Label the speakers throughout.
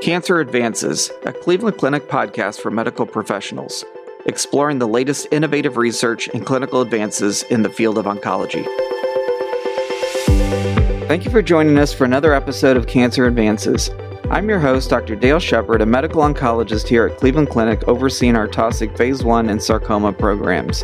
Speaker 1: Cancer Advances, a Cleveland Clinic podcast for medical professionals, exploring the latest innovative research and clinical advances in the field of oncology. Thank you for joining us for another episode of Cancer Advances. I'm your host, Dr. Dale Shepard, a medical oncologist here at Cleveland Clinic overseeing our Taussig Phase 1 and sarcoma programs.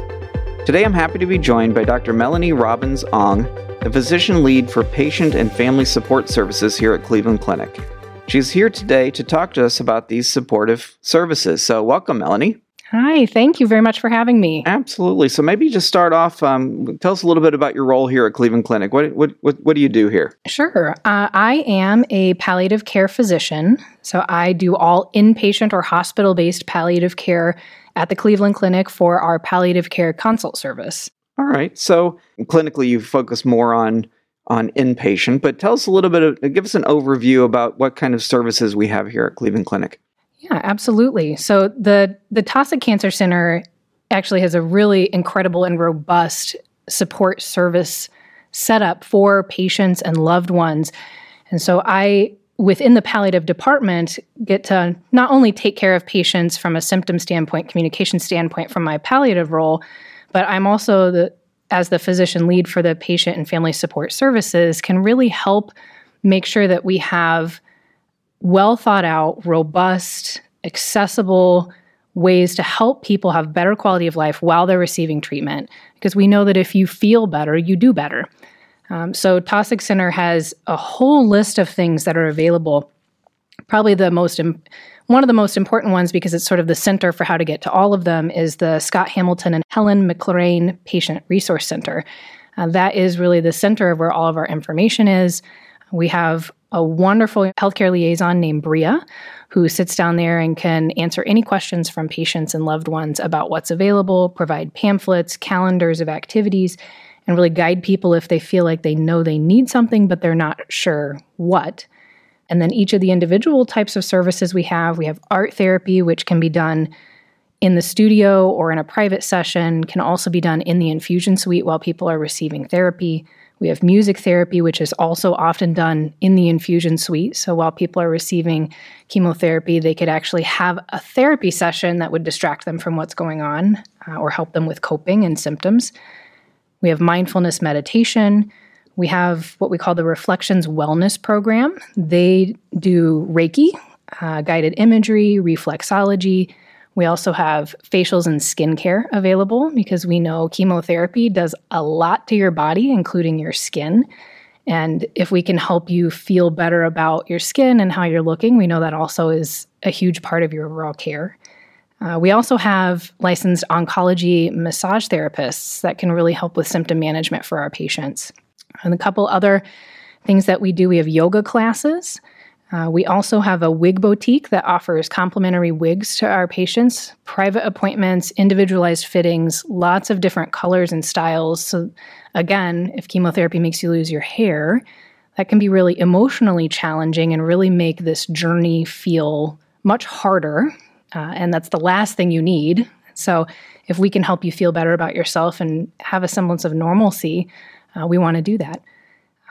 Speaker 1: Today I'm happy to be joined by Dr. Melanie Robbins Ong, the physician lead for patient and family support services here at Cleveland Clinic. She's here today to talk to us about these supportive services. So, welcome, Melanie.
Speaker 2: Hi, thank you very much for having me.
Speaker 1: Absolutely. So, maybe just start off. Um, tell us a little bit about your role here at Cleveland Clinic. What what what, what do you do here?
Speaker 2: Sure. Uh, I am a palliative care physician. So, I do all inpatient or hospital based palliative care at the Cleveland Clinic for our palliative care consult service.
Speaker 1: All right. So, clinically, you focus more on on inpatient, but tell us a little bit of, give us an overview about what kind of services we have here at Cleveland Clinic.
Speaker 2: Yeah, absolutely. So the the Taussig Cancer Center actually has a really incredible and robust support service setup for patients and loved ones. And so I within the palliative department get to not only take care of patients from a symptom standpoint, communication standpoint from my palliative role, but I'm also the as the physician lead for the patient and family support services, can really help make sure that we have well thought out, robust, accessible ways to help people have better quality of life while they're receiving treatment. Because we know that if you feel better, you do better. Um, so, Taussig Center has a whole list of things that are available. Probably the most Im- one of the most important ones, because it's sort of the center for how to get to all of them, is the Scott Hamilton and Helen McLaren Patient Resource Center. Uh, that is really the center of where all of our information is. We have a wonderful healthcare liaison named Bria who sits down there and can answer any questions from patients and loved ones about what's available, provide pamphlets, calendars of activities, and really guide people if they feel like they know they need something but they're not sure what. And then each of the individual types of services we have, we have art therapy, which can be done in the studio or in a private session, can also be done in the infusion suite while people are receiving therapy. We have music therapy, which is also often done in the infusion suite. So while people are receiving chemotherapy, they could actually have a therapy session that would distract them from what's going on uh, or help them with coping and symptoms. We have mindfulness meditation. We have what we call the Reflections Wellness Program. They do Reiki, uh, guided imagery, reflexology. We also have facials and skincare available because we know chemotherapy does a lot to your body, including your skin. And if we can help you feel better about your skin and how you're looking, we know that also is a huge part of your overall care. Uh, we also have licensed oncology massage therapists that can really help with symptom management for our patients. And a couple other things that we do we have yoga classes. Uh, we also have a wig boutique that offers complimentary wigs to our patients, private appointments, individualized fittings, lots of different colors and styles. So, again, if chemotherapy makes you lose your hair, that can be really emotionally challenging and really make this journey feel much harder. Uh, and that's the last thing you need. So, if we can help you feel better about yourself and have a semblance of normalcy, uh, we want to do that.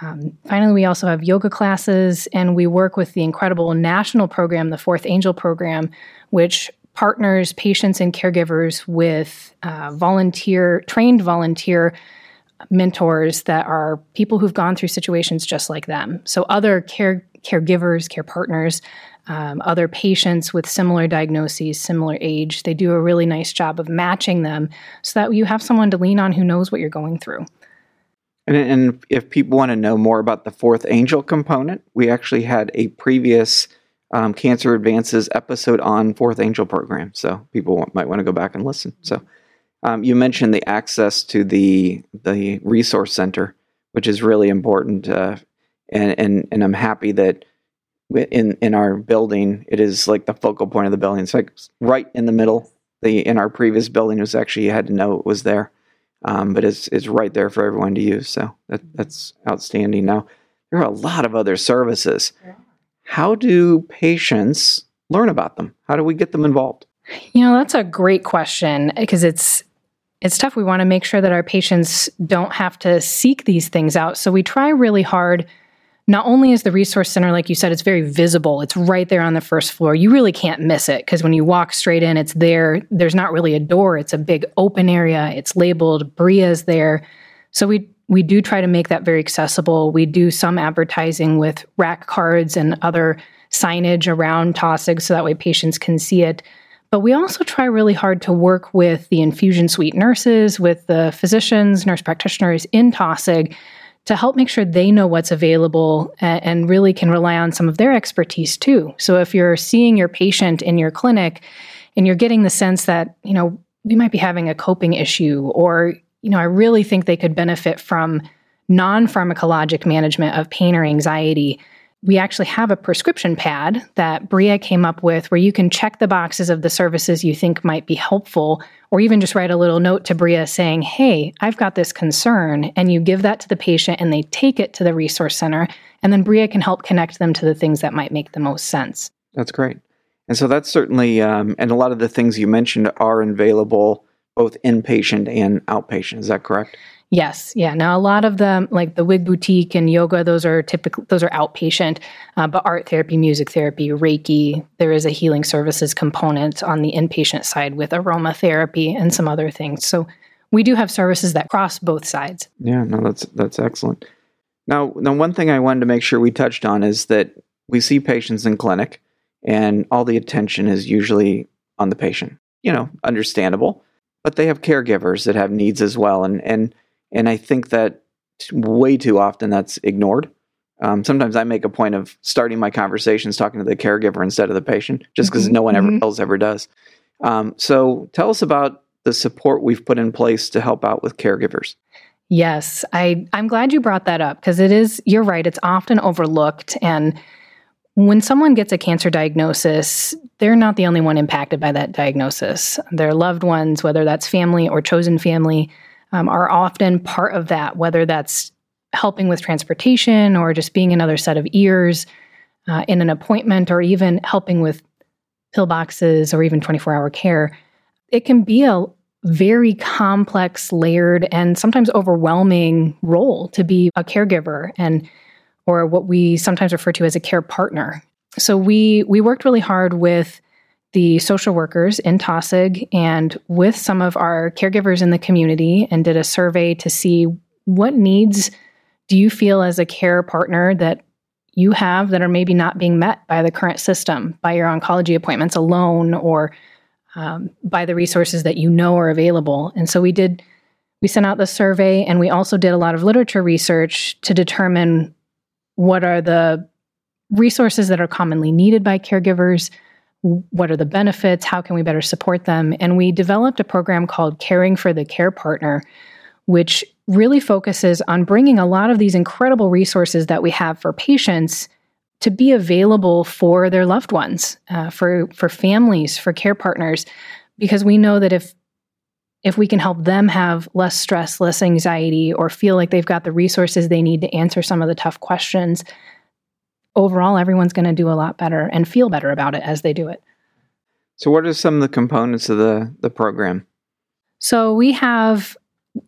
Speaker 2: Um, finally, we also have yoga classes, and we work with the incredible national program, the Fourth Angel program, which partners patients and caregivers with uh, volunteer, trained volunteer mentors that are people who've gone through situations just like them. So, other care caregivers, care partners, um, other patients with similar diagnoses, similar age, they do a really nice job of matching them so that you have someone to lean on who knows what you're going through.
Speaker 1: And, and if people want to know more about the fourth angel component, we actually had a previous um, Cancer Advances episode on Fourth Angel program. So people might want to go back and listen. So um, you mentioned the access to the the resource center, which is really important. Uh, and, and and I'm happy that in in our building, it is like the focal point of the building. It's like right in the middle. The in our previous building, was actually you had to know it was there um, but it's it's right there for everyone to use. So that, that's outstanding. Now there are a lot of other services. How do patients learn about them? How do we get them involved?
Speaker 2: You know, that's a great question because it's it's tough. We want to make sure that our patients don't have to seek these things out. So we try really hard not only is the resource center, like you said, it's very visible, it's right there on the first floor. You really can't miss it because when you walk straight in, it's there. There's not really a door, it's a big open area. It's labeled, Bria's there. So we we do try to make that very accessible. We do some advertising with rack cards and other signage around Taussig so that way patients can see it. But we also try really hard to work with the infusion suite nurses, with the physicians, nurse practitioners in Taussig to help make sure they know what's available and, and really can rely on some of their expertise too. So if you're seeing your patient in your clinic and you're getting the sense that, you know, we might be having a coping issue or, you know, I really think they could benefit from non pharmacologic management of pain or anxiety we actually have a prescription pad that Bria came up with where you can check the boxes of the services you think might be helpful, or even just write a little note to Bria saying, Hey, I've got this concern. And you give that to the patient and they take it to the resource center. And then Bria can help connect them to the things that might make the most sense.
Speaker 1: That's great. And so that's certainly, um, and a lot of the things you mentioned are available both inpatient and outpatient. Is that correct?
Speaker 2: Yes, yeah. Now a lot of them, like the Wig Boutique and yoga, those are typical. Those are outpatient. Uh, but art therapy, music therapy, Reiki, there is a healing services component on the inpatient side with aromatherapy and some other things. So we do have services that cross both sides.
Speaker 1: Yeah, no, that's that's excellent. Now, the one thing I wanted to make sure we touched on is that we see patients in clinic, and all the attention is usually on the patient. You know, understandable, but they have caregivers that have needs as well, and and and I think that way too often that's ignored. Um, sometimes I make a point of starting my conversations talking to the caregiver instead of the patient, just because mm-hmm. no one ever mm-hmm. else ever does. Um, so tell us about the support we've put in place to help out with caregivers.
Speaker 2: Yes, I, I'm glad you brought that up because it is, you're right, it's often overlooked. And when someone gets a cancer diagnosis, they're not the only one impacted by that diagnosis. Their loved ones, whether that's family or chosen family, um, are often part of that, whether that's helping with transportation or just being another set of ears uh, in an appointment or even helping with pillboxes or even 24 hour care. It can be a very complex, layered, and sometimes overwhelming role to be a caregiver and or what we sometimes refer to as a care partner. So we we worked really hard with the social workers in Taussig and with some of our caregivers in the community and did a survey to see what needs do you feel as a care partner that you have that are maybe not being met by the current system, by your oncology appointments alone, or um, by the resources that you know are available. And so we did, we sent out the survey and we also did a lot of literature research to determine what are the resources that are commonly needed by caregivers, what are the benefits? How can we better support them? And we developed a program called Caring for the Care Partner, which really focuses on bringing a lot of these incredible resources that we have for patients to be available for their loved ones, uh, for for families, for care partners, because we know that if if we can help them have less stress, less anxiety, or feel like they've got the resources they need to answer some of the tough questions, overall, everyone's going to do a lot better and feel better about it as they do it.
Speaker 1: So, what are some of the components of the, the program?
Speaker 2: So, we have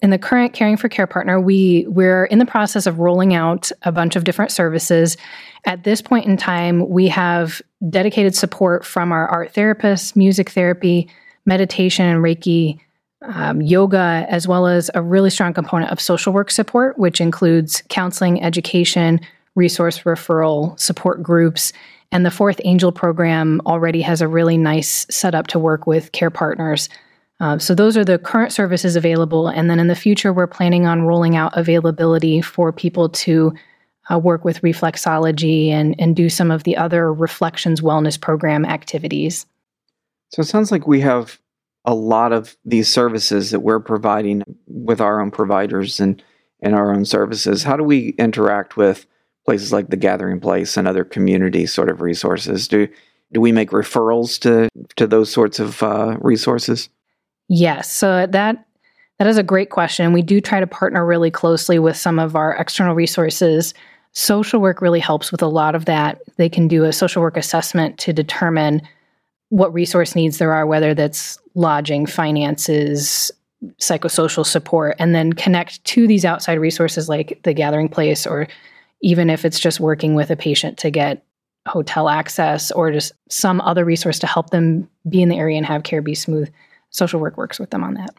Speaker 2: in the current caring for care partner we we're in the process of rolling out a bunch of different services at this point in time we have dedicated support from our art therapists music therapy meditation and reiki um, yoga as well as a really strong component of social work support which includes counseling education resource referral support groups. And the Fourth Angel program already has a really nice setup to work with care partners. Uh, so, those are the current services available. And then in the future, we're planning on rolling out availability for people to uh, work with reflexology and, and do some of the other reflections wellness program activities.
Speaker 1: So, it sounds like we have a lot of these services that we're providing with our own providers and, and our own services. How do we interact with places like the Gathering Place and other community sort of resources? Do do we make referrals to to those sorts of uh, resources?
Speaker 2: Yes. So that that is a great question. We do try to partner really closely with some of our external resources. Social work really helps with a lot of that. They can do a social work assessment to determine what resource needs there are, whether that's lodging, finances, psychosocial support, and then connect to these outside resources like the Gathering Place or even if it's just working with a patient to get hotel access or just some other resource to help them be in the area and have care be smooth. Social work works with them on that.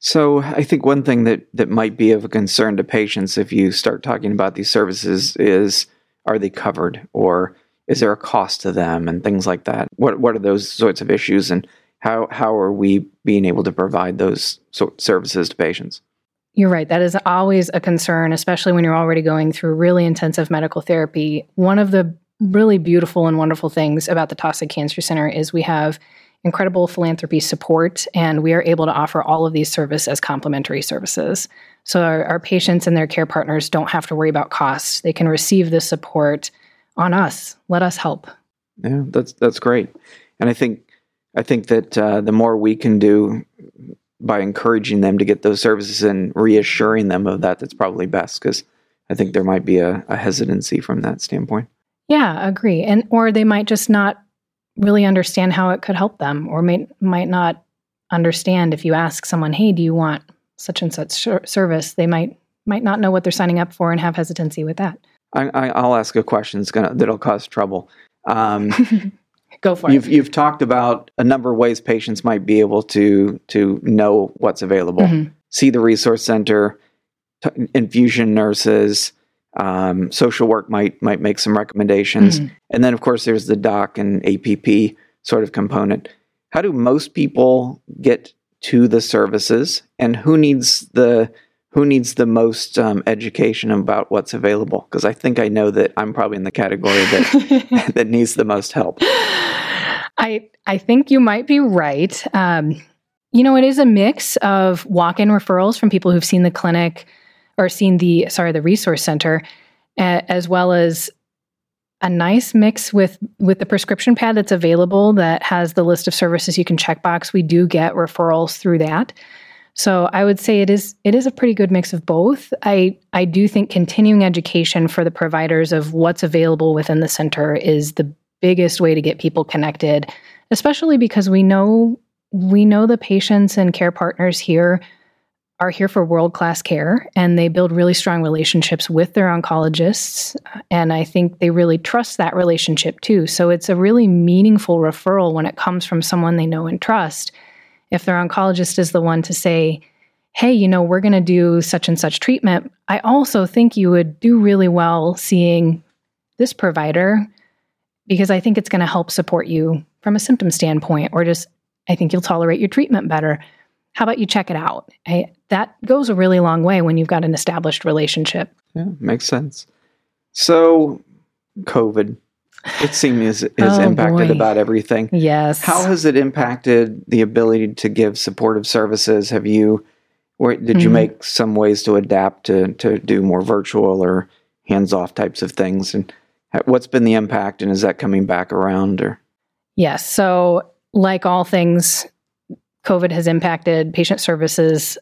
Speaker 1: So I think one thing that, that might be of a concern to patients if you start talking about these services is are they covered or is there a cost to them and things like that? What what are those sorts of issues and how how are we being able to provide those so- services to patients?
Speaker 2: You're right. That is always a concern, especially when you're already going through really intensive medical therapy. One of the really beautiful and wonderful things about the Taussig Cancer Center is we have incredible philanthropy support, and we are able to offer all of these services as complementary services. So our, our patients and their care partners don't have to worry about costs. They can receive this support on us. Let us help.
Speaker 1: Yeah, that's that's great. And I think I think that uh, the more we can do by encouraging them to get those services and reassuring them of that, that's probably best because I think there might be a, a hesitancy from that standpoint.
Speaker 2: Yeah, agree. And or they might just not really understand how it could help them, or may, might not understand if you ask someone, "Hey, do you want such and such service?" They might might not know what they're signing up for and have hesitancy with that.
Speaker 1: I, will ask a question that's gonna, that'll cause trouble. Um,
Speaker 2: Go for
Speaker 1: you've,
Speaker 2: it.
Speaker 1: You've talked about a number of ways patients might be able to to know what's available. Mm-hmm. See the resource center, t- infusion nurses, um, social work might might make some recommendations, mm-hmm. and then of course there's the doc and APP sort of component. How do most people get to the services, and who needs the who needs the most um, education about what's available? Because I think I know that I'm probably in the category that that needs the most help.
Speaker 2: I I think you might be right. Um, you know, it is a mix of walk-in referrals from people who've seen the clinic or seen the sorry the resource center, uh, as well as a nice mix with with the prescription pad that's available that has the list of services you can check box. We do get referrals through that. So I would say it is it is a pretty good mix of both. I I do think continuing education for the providers of what's available within the center is the biggest way to get people connected, especially because we know we know the patients and care partners here are here for world class care and they build really strong relationships with their oncologists. And I think they really trust that relationship too. So it's a really meaningful referral when it comes from someone they know and trust if their oncologist is the one to say, hey, you know, we're going to do such and such treatment, I also think you would do really well seeing this provider because I think it's going to help support you from a symptom standpoint, or just I think you'll tolerate your treatment better. How about you check it out? I, that goes a really long way when you've got an established relationship.
Speaker 1: Yeah, makes sense. So, COVID, it seems is oh, impacted boy. about everything.
Speaker 2: Yes.
Speaker 1: How has it impacted the ability to give supportive services? Have you, or did mm-hmm. you make some ways to adapt to to do more virtual or hands off types of things? And what's been the impact? And is that coming back around? Or
Speaker 2: yes. So, like all things, COVID has impacted patient services.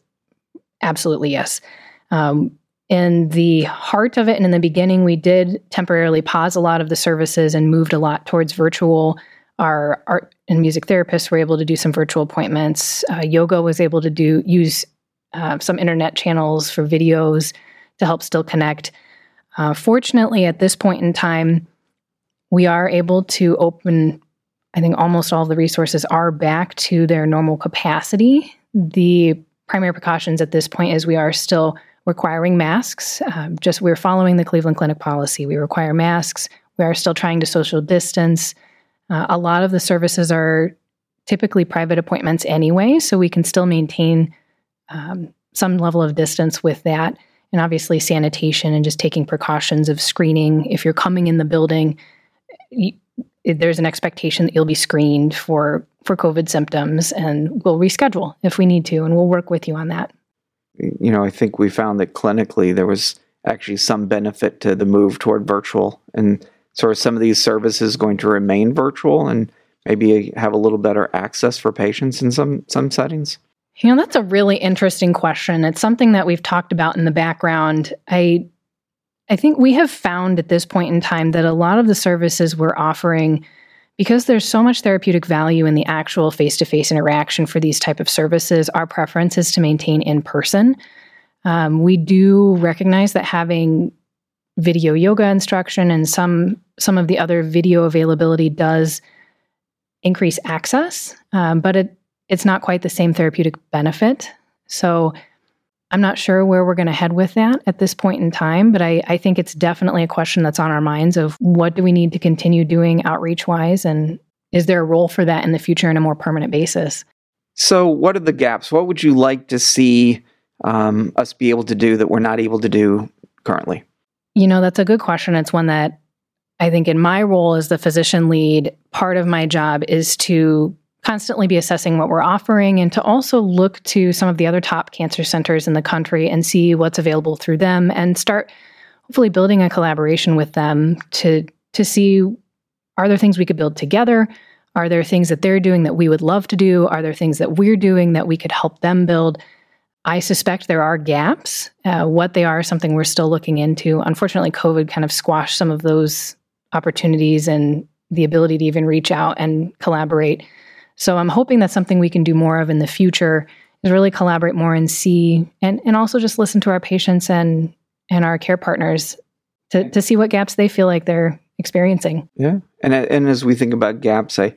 Speaker 2: Absolutely, yes. Um, in the heart of it and in the beginning, we did temporarily pause a lot of the services and moved a lot towards virtual. Our art and music therapists were able to do some virtual appointments. Uh, yoga was able to do use uh, some internet channels for videos to help still connect. Uh, fortunately, at this point in time, we are able to open. I think almost all the resources are back to their normal capacity. The primary precautions at this point is we are still requiring masks. Um, just we're following the Cleveland Clinic policy. We require masks. We are still trying to social distance. Uh, a lot of the services are typically private appointments anyway, so we can still maintain um, some level of distance with that. And obviously, sanitation and just taking precautions of screening. If you're coming in the building, you, there's an expectation that you'll be screened for for COVID symptoms, and we'll reschedule if we need to, and we'll work with you on that
Speaker 1: you know, I think we found that clinically there was actually some benefit to the move toward virtual and sort of some of these services going to remain virtual and maybe have a little better access for patients in some some settings?
Speaker 2: You know, that's a really interesting question. It's something that we've talked about in the background. I I think we have found at this point in time that a lot of the services we're offering because there's so much therapeutic value in the actual face-to-face interaction for these type of services our preference is to maintain in person um, we do recognize that having video yoga instruction and some some of the other video availability does increase access, um, but it it's not quite the same therapeutic benefit. So I'm not sure where we're going to head with that at this point in time, but I, I think it's definitely a question that's on our minds of what do we need to continue doing outreach wise and is there a role for that in the future on a more permanent basis?
Speaker 1: So, what are the gaps? What would you like to see um, us be able to do that we're not able to do currently?
Speaker 2: You know, that's a good question. It's one that I think in my role as the physician lead, part of my job is to constantly be assessing what we're offering and to also look to some of the other top cancer centers in the country and see what's available through them and start hopefully building a collaboration with them to to see are there things we could build together? Are there things that they're doing that we would love to do? Are there things that we're doing that we could help them build? I suspect there are gaps. Uh, what they are something we're still looking into. Unfortunately covid kind of squashed some of those opportunities and the ability to even reach out and collaborate so I'm hoping that's something we can do more of in the future is really collaborate more and see and, and also just listen to our patients and and our care partners to, to see what gaps they feel like they're experiencing.
Speaker 1: Yeah. And and as we think about gaps, I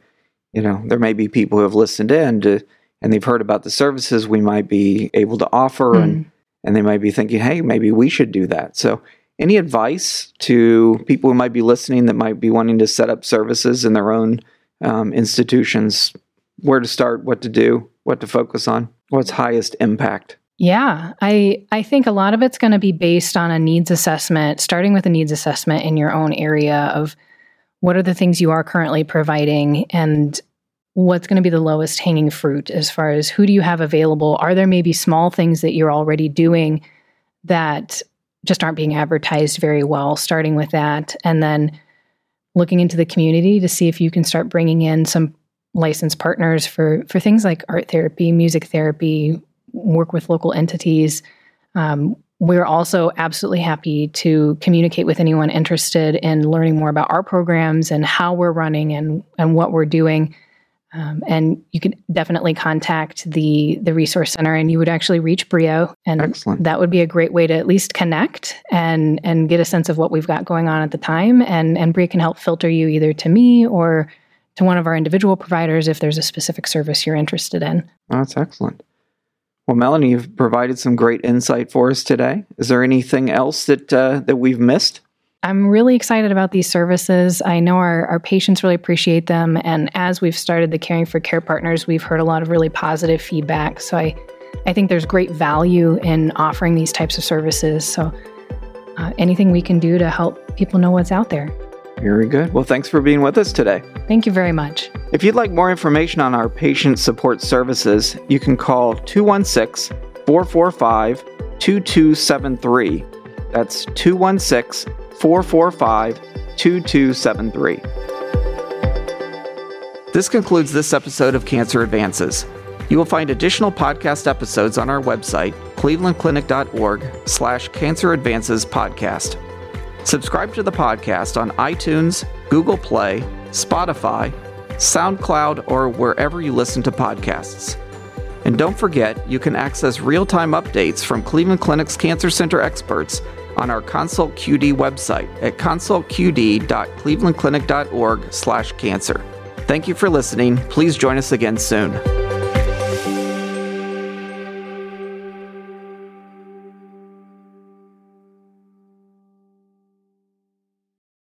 Speaker 1: you know, there may be people who have listened in to and they've heard about the services we might be able to offer mm. and and they might be thinking, hey, maybe we should do that. So any advice to people who might be listening that might be wanting to set up services in their own um, institutions where to start, what to do, what to focus on, what's highest impact.
Speaker 2: Yeah, I I think a lot of it's going to be based on a needs assessment, starting with a needs assessment in your own area of what are the things you are currently providing and what's going to be the lowest hanging fruit as far as who do you have available? Are there maybe small things that you're already doing that just aren't being advertised very well, starting with that and then looking into the community to see if you can start bringing in some licensed partners for for things like art therapy, music therapy, work with local entities. Um, we're also absolutely happy to communicate with anyone interested in learning more about our programs and how we're running and and what we're doing. Um, and you can definitely contact the the resource center, and you would actually reach Bria, and Excellent. that would be a great way to at least connect and and get a sense of what we've got going on at the time. And and Bria can help filter you either to me or to one of our individual providers if there's a specific service you're interested in.
Speaker 1: That's excellent. Well, Melanie, you've provided some great insight for us today. Is there anything else that uh, that we've missed?
Speaker 2: I'm really excited about these services. I know our, our patients really appreciate them. And as we've started the Caring for Care Partners, we've heard a lot of really positive feedback. So I, I think there's great value in offering these types of services. So uh, anything we can do to help people know what's out there.
Speaker 1: Very good. Well, thanks for being with us today.
Speaker 2: Thank you very much.
Speaker 1: If you'd like more information on our patient support services, you can call 216 445 2273. That's 216 445 2273. This concludes this episode of Cancer Advances. You will find additional podcast episodes on our website, clevelandclinic.org slash cancer advances podcast. Subscribe to the podcast on iTunes, Google Play, Spotify, SoundCloud, or wherever you listen to podcasts. And don't forget, you can access real time updates from Cleveland Clinic's Cancer Center experts on our Consult QD website at consultqd.clevelandclinic.org slash cancer. Thank you for listening. Please join us again soon.